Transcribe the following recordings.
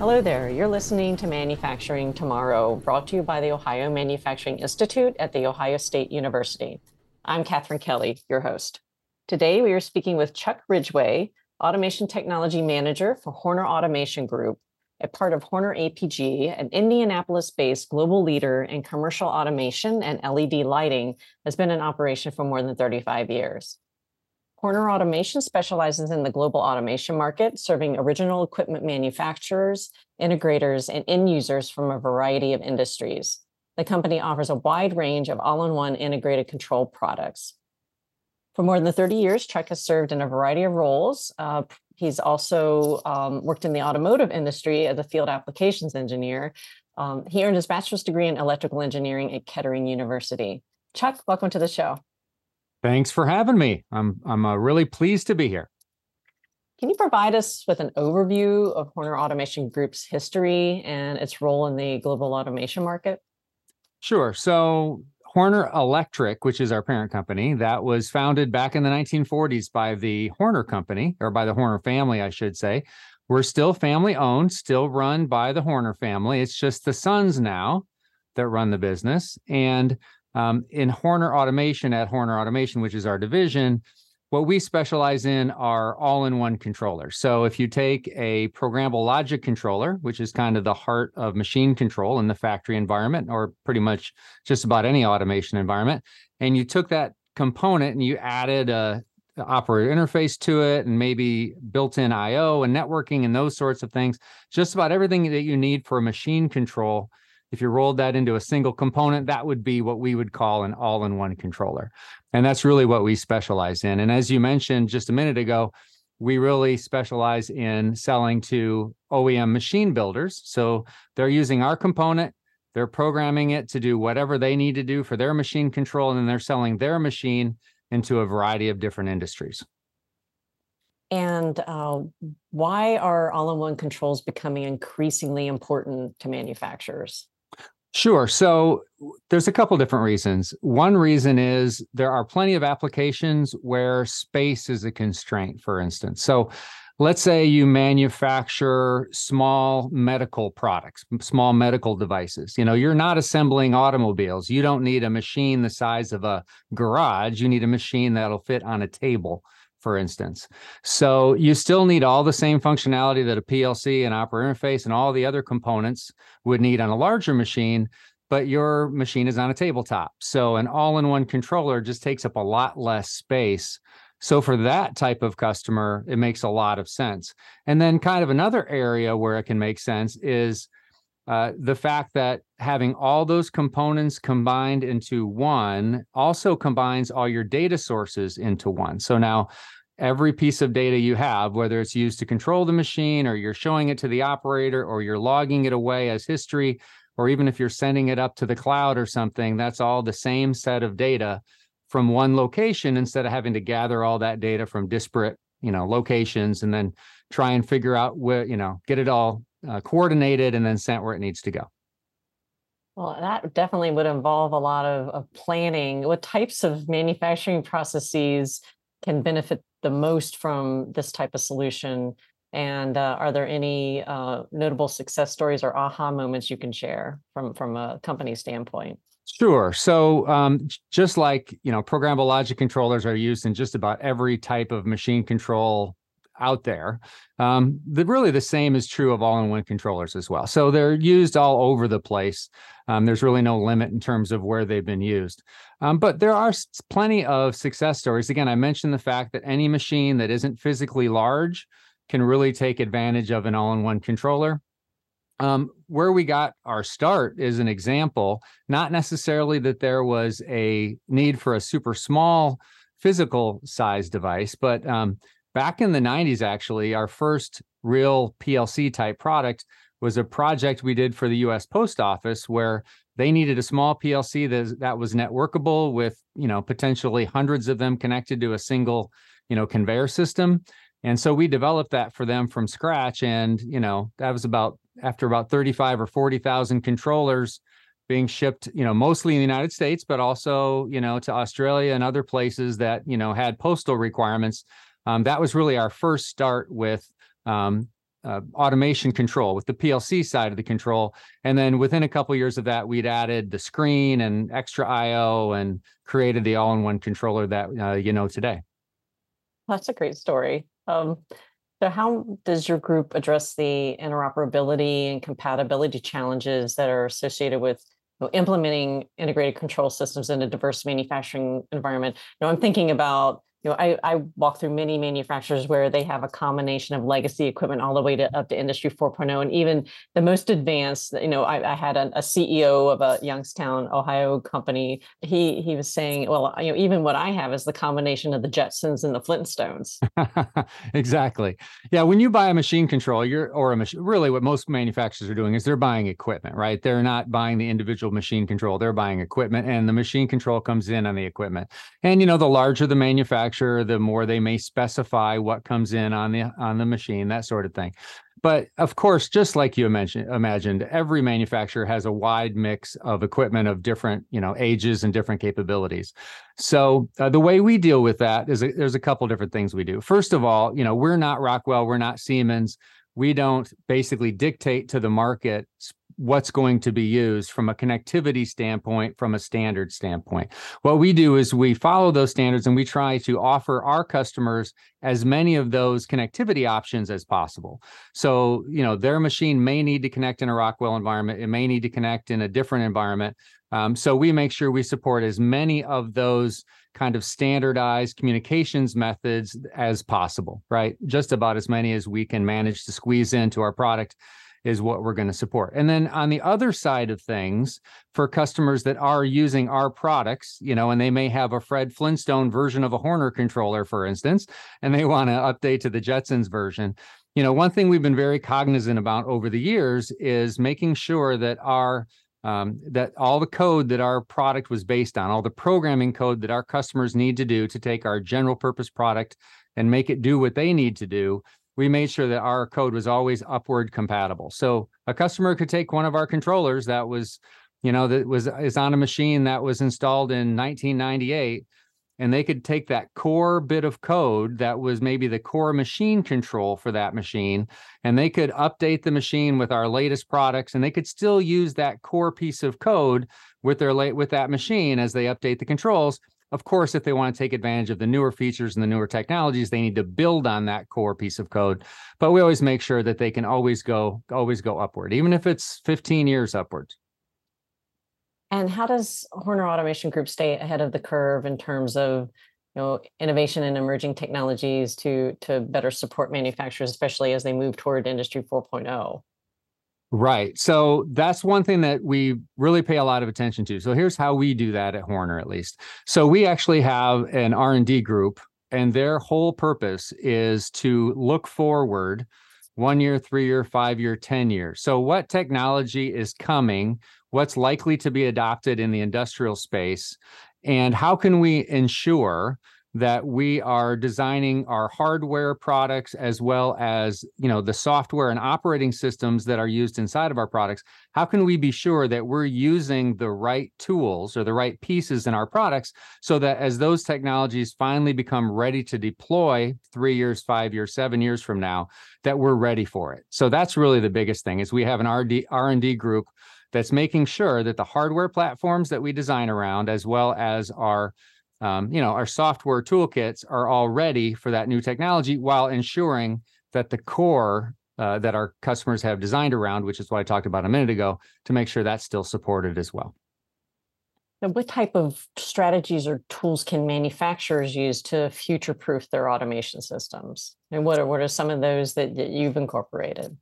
Hello there. You're listening to Manufacturing Tomorrow, brought to you by the Ohio Manufacturing Institute at The Ohio State University. I'm Katherine Kelly, your host. Today, we are speaking with Chuck Ridgeway, Automation Technology Manager for Horner Automation Group, a part of Horner APG, an Indianapolis based global leader in commercial automation and LED lighting, has been in operation for more than 35 years. Horner Automation specializes in the global automation market, serving original equipment manufacturers, integrators, and end users from a variety of industries. The company offers a wide range of all in one integrated control products. For more than 30 years, Chuck has served in a variety of roles. Uh, he's also um, worked in the automotive industry as a field applications engineer. Um, he earned his bachelor's degree in electrical engineering at Kettering University. Chuck, welcome to the show. Thanks for having me. I'm I'm uh, really pleased to be here. Can you provide us with an overview of Horner Automation Group's history and its role in the global automation market? Sure. So Horner Electric, which is our parent company, that was founded back in the 1940s by the Horner Company, or by the Horner family, I should say. We're still family owned, still run by the Horner family. It's just the sons now that run the business. And um, in Horner Automation at Horner Automation, which is our division, what we specialize in are all in one controllers. So if you take a programmable logic controller, which is kind of the heart of machine control in the factory environment, or pretty much just about any automation environment, and you took that component and you added a operator interface to it and maybe built-in IO and networking and those sorts of things, just about everything that you need for machine control if you rolled that into a single component, that would be what we would call an all in one controller. And that's really what we specialize in. And as you mentioned just a minute ago, we really specialize in selling to OEM machine builders. So they're using our component, they're programming it to do whatever they need to do for their machine control, and then they're selling their machine into a variety of different industries. And uh, why are all in one controls becoming increasingly important to manufacturers? Sure. So there's a couple different reasons. One reason is there are plenty of applications where space is a constraint, for instance. So let's say you manufacture small medical products, small medical devices. You know, you're not assembling automobiles. You don't need a machine the size of a garage. You need a machine that'll fit on a table for instance. So you still need all the same functionality that a PLC and operator interface and all the other components would need on a larger machine, but your machine is on a tabletop. So an all-in-one controller just takes up a lot less space. So for that type of customer, it makes a lot of sense. And then kind of another area where it can make sense is uh, the fact that having all those components combined into one also combines all your data sources into one. So now every piece of data you have, whether it's used to control the machine or you're showing it to the operator or you're logging it away as history, or even if you're sending it up to the cloud or something, that's all the same set of data from one location instead of having to gather all that data from disparate, you know, locations and then try and figure out where, you know, get it all uh, coordinated and then sent where it needs to go. Well, that definitely would involve a lot of, of planning. What types of manufacturing processes can benefit the most from this type of solution? And uh, are there any uh, notable success stories or aha moments you can share from from a company standpoint? Sure. So, um, just like you know, programmable logic controllers are used in just about every type of machine control out there. Um, the, really, the same is true of all-in-one controllers as well. So they're used all over the place. Um, there's really no limit in terms of where they've been used. Um, but there are plenty of success stories. Again, I mentioned the fact that any machine that isn't physically large can really take advantage of an all-in-one controller. Um, where we got our start is an example, not necessarily that there was a need for a super small physical size device, but um, back in the 90s, actually, our first real PLC type product was a project we did for the US Post Office where they needed a small PLC that, that was networkable with, you know, potentially hundreds of them connected to a single, you know, conveyor system. And so we developed that for them from scratch. And, you know, that was about after about 35 or 40,000 controllers being shipped, you know, mostly in the United States, but also, you know, to Australia and other places that, you know, had postal requirements um, that was really our first start with um, uh, automation control with the PLC side of the control. And then within a couple years of that, we'd added the screen and extra IO and created the all-in-one controller that uh, you know today. That's a great story. Um, so, how does your group address the interoperability and compatibility challenges that are associated with you know, implementing integrated control systems in a diverse manufacturing environment? You know, I'm thinking about you know, I, I walk through many manufacturers where they have a combination of legacy equipment all the way to up to industry 4.0 and even the most advanced you know i, I had a, a, ceo of a youngstown ohio company. He he was saying well you know even what i have is the combination of the jetsons and the flintstones. Exactly. Yeah when you buy a machine control you're or a machine really what most manufacturers are doing is they're buying equipment right? They're not buying the individual machine control they're buying equipment and the machine control comes in on the equipment. And you know the larger the manufacturer manufacturer, the more they may specify what comes in on the on the machine, that sort of thing. But of course, just like you mentioned, imagined, every manufacturer has a wide mix of equipment of different, you know, ages and different capabilities. So uh, the way we deal with that is a, there's a couple different things we do. First of all, you know, we're not Rockwell, we're not Siemens. We don't basically dictate to the market what's going to be used from a connectivity standpoint, from a standard standpoint. What we do is we follow those standards and we try to offer our customers as many of those connectivity options as possible. So, you know, their machine may need to connect in a Rockwell environment, it may need to connect in a different environment. Um, so we make sure we support as many of those kind of standardized communications methods as possible, right? Just about as many as we can manage to squeeze into our product is what we're going to support. And then on the other side of things, for customers that are using our products, you know, and they may have a Fred Flintstone version of a Horner controller, for instance, and they want to update to the Jetsons version. You know, one thing we've been very cognizant about over the years is making sure that our um, that all the code that our product was based on, all the programming code that our customers need to do to take our general purpose product and make it do what they need to do, we made sure that our code was always upward compatible. So a customer could take one of our controllers that was, you know, that was is on a machine that was installed in 1998 and they could take that core bit of code that was maybe the core machine control for that machine and they could update the machine with our latest products and they could still use that core piece of code with their late with that machine as they update the controls of course, if they want to take advantage of the newer features and the newer technologies, they need to build on that core piece of code. But we always make sure that they can always go, always go upward, even if it's 15 years upwards. And how does Horner Automation Group stay ahead of the curve in terms of you know innovation and emerging technologies to to better support manufacturers, especially as they move toward Industry 4.0? Right. So that's one thing that we really pay a lot of attention to. So here's how we do that at Horner at least. So we actually have an R&D group and their whole purpose is to look forward 1 year, 3 year, 5 year, 10 years. So what technology is coming, what's likely to be adopted in the industrial space and how can we ensure that we are designing our hardware products as well as you know the software and operating systems that are used inside of our products. How can we be sure that we're using the right tools or the right pieces in our products so that as those technologies finally become ready to deploy 3 years 5 years 7 years from now that we're ready for it? So that's really the biggest thing is we have an R&D R&D group that's making sure that the hardware platforms that we design around as well as our um, you know, our software toolkits are all ready for that new technology while ensuring that the core uh, that our customers have designed around, which is what I talked about a minute ago, to make sure that's still supported as well. Now, what type of strategies or tools can manufacturers use to future-proof their automation systems? And what are what are some of those that, that you've incorporated?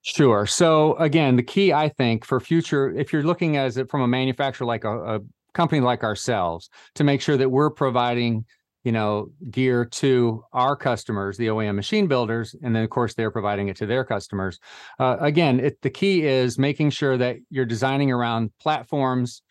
Sure. So again, the key I think for future, if you're looking at it from a manufacturer like a, a company like ourselves to make sure that we're providing you know gear to our customers the oem machine builders and then of course they're providing it to their customers. Uh, again it, the key is making sure that you're designing around platforms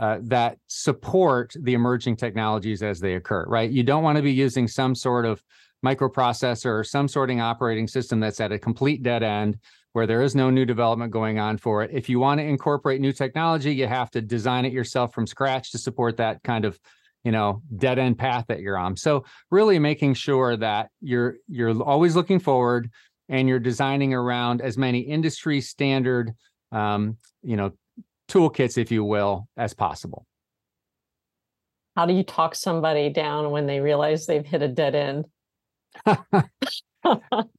uh, that support the emerging technologies as they occur right? You don't want to be using some sort of microprocessor or some sorting operating system that's at a complete dead end where there is no new development going on for it. If you want to incorporate new technology, you have to design it yourself from scratch to support that kind of you know dead end path that you're on so really making sure that you're you're always looking forward and you're designing around as many industry standard, um, you know, toolkits, if you will, as possible. How do you talk somebody down when they realize they've hit a dead end?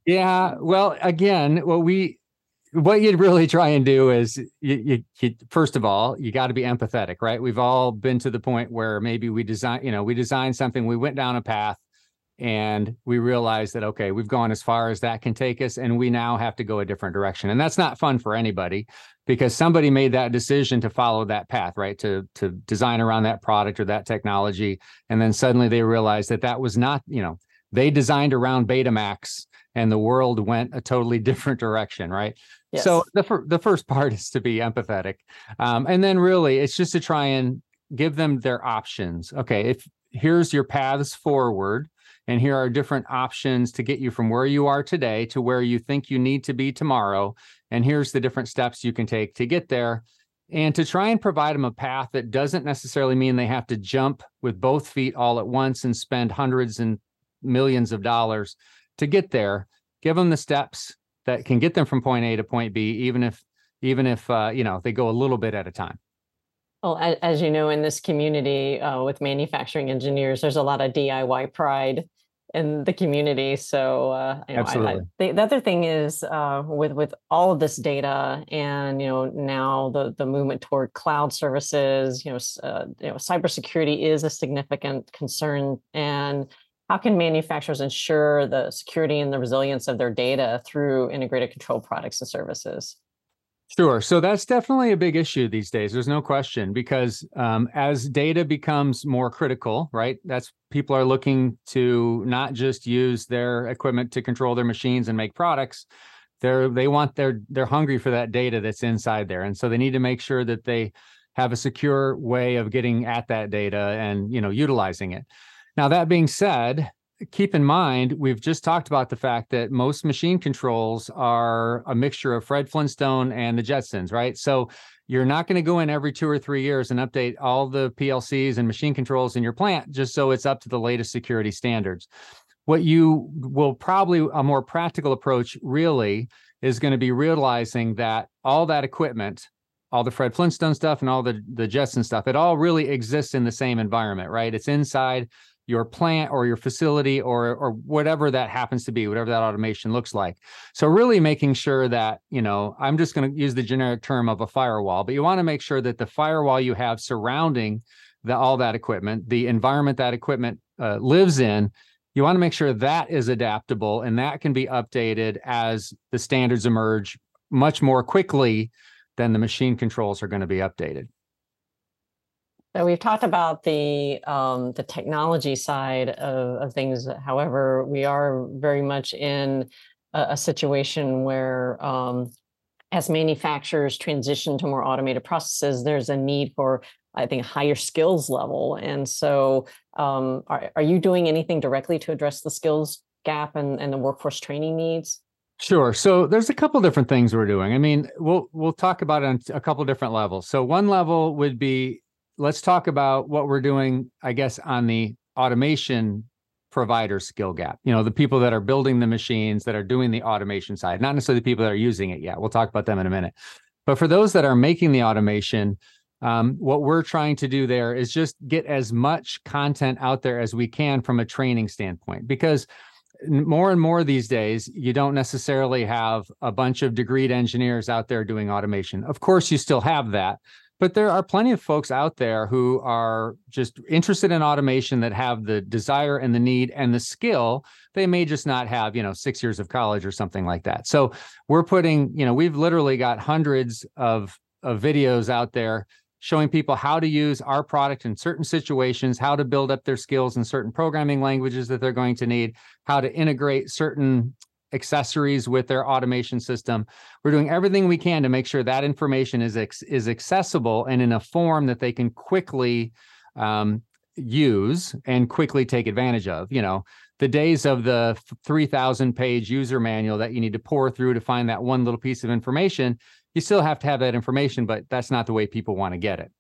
yeah, well, again, what we what you'd really try and do is you, you, you first of all you got to be empathetic right? We've all been to the point where maybe we design you know we designed something we went down a path and we realized that okay we've gone as far as that can take us and we now have to go a different direction. And that's not fun for anybody because somebody made that decision to follow that path right? To to design around that product or that technology and then suddenly they realized that that was not you know they designed around betamax and the world went a totally different direction right yes. so the, fir- the first part is to be empathetic um, and then really it's just to try and give them their options okay if here's your paths forward and here are different options to get you from where you are today to where you think you need to be tomorrow and here's the different steps you can take to get there and to try and provide them a path that doesn't necessarily mean they have to jump with both feet all at once and spend hundreds and millions of dollars to get there give them the steps that can get them from point a to point b even if even if uh, you know they go a little bit at a time. Well as, you know in this community uh, with manufacturing engineers there's a lot of diy pride in the community. So uh, you know, Absolutely. I, I, the, the, other thing is uh, with with all of this data and you know now the the movement toward cloud services you know uh, you know cybersecurity is a significant concern. And how can manufacturers ensure the security and the resilience of their data through integrated control products and services? Sure. So that's definitely a big issue these days. There's no question because um, as data becomes more critical, right? That's people are looking to not just use their equipment to control their machines and make products. They're they want their they're hungry for that data that's inside there, and so they need to make sure that they have a secure way of getting at that data and you know utilizing it. Now, that being said, keep in mind, we've just talked about the fact that most machine controls are a mixture of Fred Flintstone and the Jetsons, right? So you're not going to go in every two or three years and update all the PLCs and machine controls in your plant just so it's up to the latest security standards. What you will probably, a more practical approach really is going to be realizing that all that equipment, all the Fred Flintstone stuff and all the, the Jetson stuff, it all really exists in the same environment, right? It's inside your plant or your facility or or whatever that happens to be whatever that automation looks like. So really making sure that you know i'm just going to use the generic term of a firewall but you want to make sure that the firewall you have surrounding the, all that equipment the environment that equipment uh, lives in you want to make sure that is adaptable and that can be updated as the standards emerge much more quickly than the machine controls are going to be updated so we've talked about the um, the technology side of, of, things. However, we are very much in a, a situation where, um, as manufacturers transition to more automated processes, there's a need for, I think, higher skills level. And so, um, are, are you doing anything directly to address the skills gap and, and the workforce training needs? Sure. So there's a couple different things we're doing. I mean, we'll we'll talk about it on a couple different levels. So one level would be let's talk about what we're doing, I guess, on the automation provider skill gap. You know, the people that are building the machines that are doing the automation side, not necessarily the people that are using it yet. We'll talk about them in a minute. But for those that are making the automation, um, what we're trying to do there is just get as much content out there as we can from a training standpoint, because more and more these days, you don't necessarily have a bunch of degreed engineers out there doing automation. Of course, you still have that, but there are plenty of folks out there who are just interested in automation that have the desire and the need and the skill. They may just not have you know six years of college or something like that. So we're putting you know we've literally got hundreds of of videos out there showing people how to use our product in certain situations how to build up their skills in certain programming languages that they're going to need how to integrate certain accessories with their automation system. We're doing everything we can to make sure that information is is accessible and in a form that they can quickly um, use and quickly take advantage of. You know, the days of the 3000 page user manual that you need to pour through to find that one little piece of information, you still have to have that information, but that's not the way people want to get it.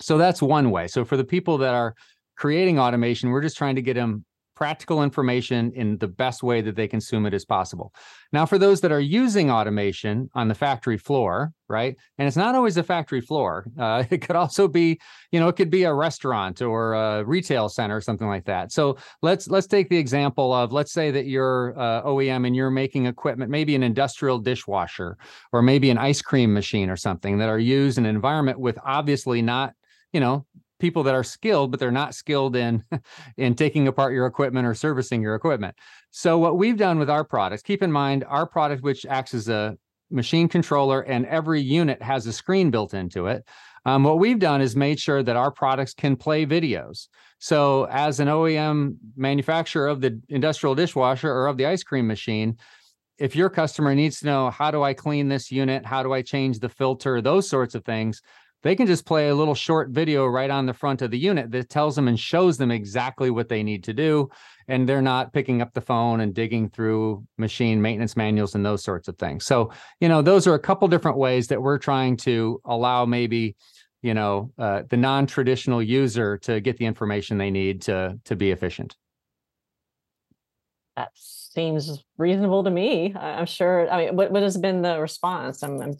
So that's one way. So for the people that are creating automation, we're just trying to get them practical information in the best way that they consume it as possible. Now, for those that are using automation on the factory floor, right? And it's not always a factory floor. Uh, it could also be, you know, it could be a restaurant or a retail center or something like that. So let's let's take the example of let's say that you're uh, OEM and you're making equipment, maybe an industrial dishwasher or maybe an ice cream machine or something that are used in an environment with obviously not, you know, people that are skilled but they're not skilled in in taking apart your equipment or servicing your equipment. So what we've done with our products keep in mind our product which acts as a machine controller and every unit has a screen built into it um, what we've done is made sure that our products can play videos. So as an oem manufacturer of the industrial dishwasher or of the ice cream machine if your customer needs to know how do i clean this unit? How do i change the filter? those sorts of things they can just play a little short video right on the front of the unit that tells them and shows them exactly what they need to do. And they're not picking up the phone and digging through machine maintenance manuals and those sorts of things. So, you know, those are a couple different ways that we're trying to allow maybe, you know, uh, the non-traditional user to get the information they need to to be efficient. That seems reasonable to me. I'm sure. I mean, what, what has been the response? I'm, I'm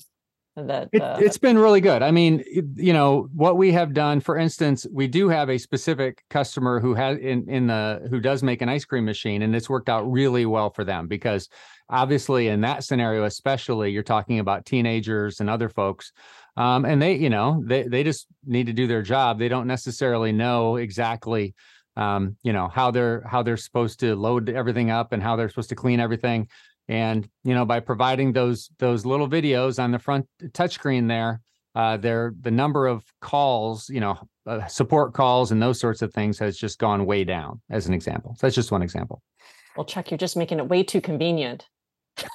that it, uh, it's been really good. I mean you know what we have done for instance we do have a specific customer who has in in the who does make an ice cream machine and it's worked out really well for them because obviously in that scenario especially you're talking about teenagers and other folks um, and they you know they they just need to do their job. They don't necessarily know exactly um, you know how they're how they're supposed to load everything up and how they're supposed to clean everything and you know, by providing those those little videos on the front touchscreen there, uh, there the number of calls, you know, uh, support calls and those sorts of things has just gone way down. As an example, so that's just one example. Well, Chuck, you're just making it way too convenient.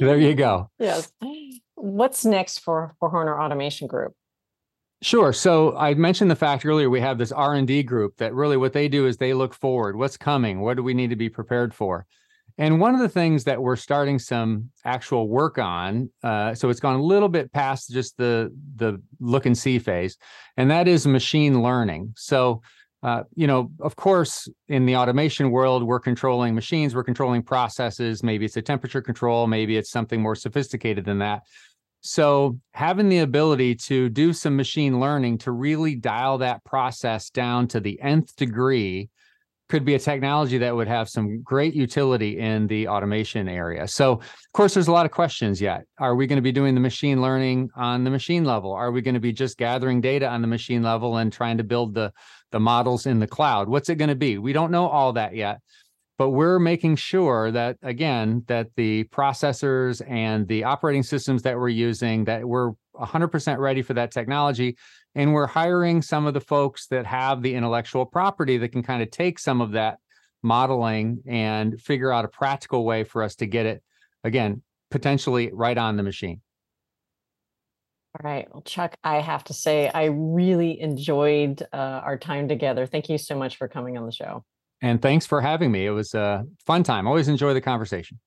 there you go. Yes. What's next for for Horner Automation Group? Sure. So I mentioned the fact earlier we have this R and D group that really what they do is they look forward. What's coming? What do we need to be prepared for? And one of the things that we're starting some actual work on, uh, so it's gone a little bit past just the the look and see phase, and that is machine learning. So, uh, you know, of course, in the automation world, we're controlling machines, we're controlling processes. Maybe it's a temperature control, maybe it's something more sophisticated than that. So, having the ability to do some machine learning to really dial that process down to the nth degree could be a technology that would have some great utility in the automation area. So, of course, there's a lot of questions yet. Are we going to be doing the machine learning on the machine level? Are we going to be just gathering data on the machine level and trying to build the, the models in the cloud? What's it going to be? We don't know all that yet. But we're making sure that, again, that the processors and the operating systems that we're using, that we're 100% ready for that technology and we're hiring some of the folks that have the intellectual property that can kind of take some of that modeling and figure out a practical way for us to get it again potentially right on the machine. All right well chuck i have to say i really enjoyed uh, our time together. Thank you so much for coming on the show. And thanks for having me. It was a fun time. Always enjoy the conversation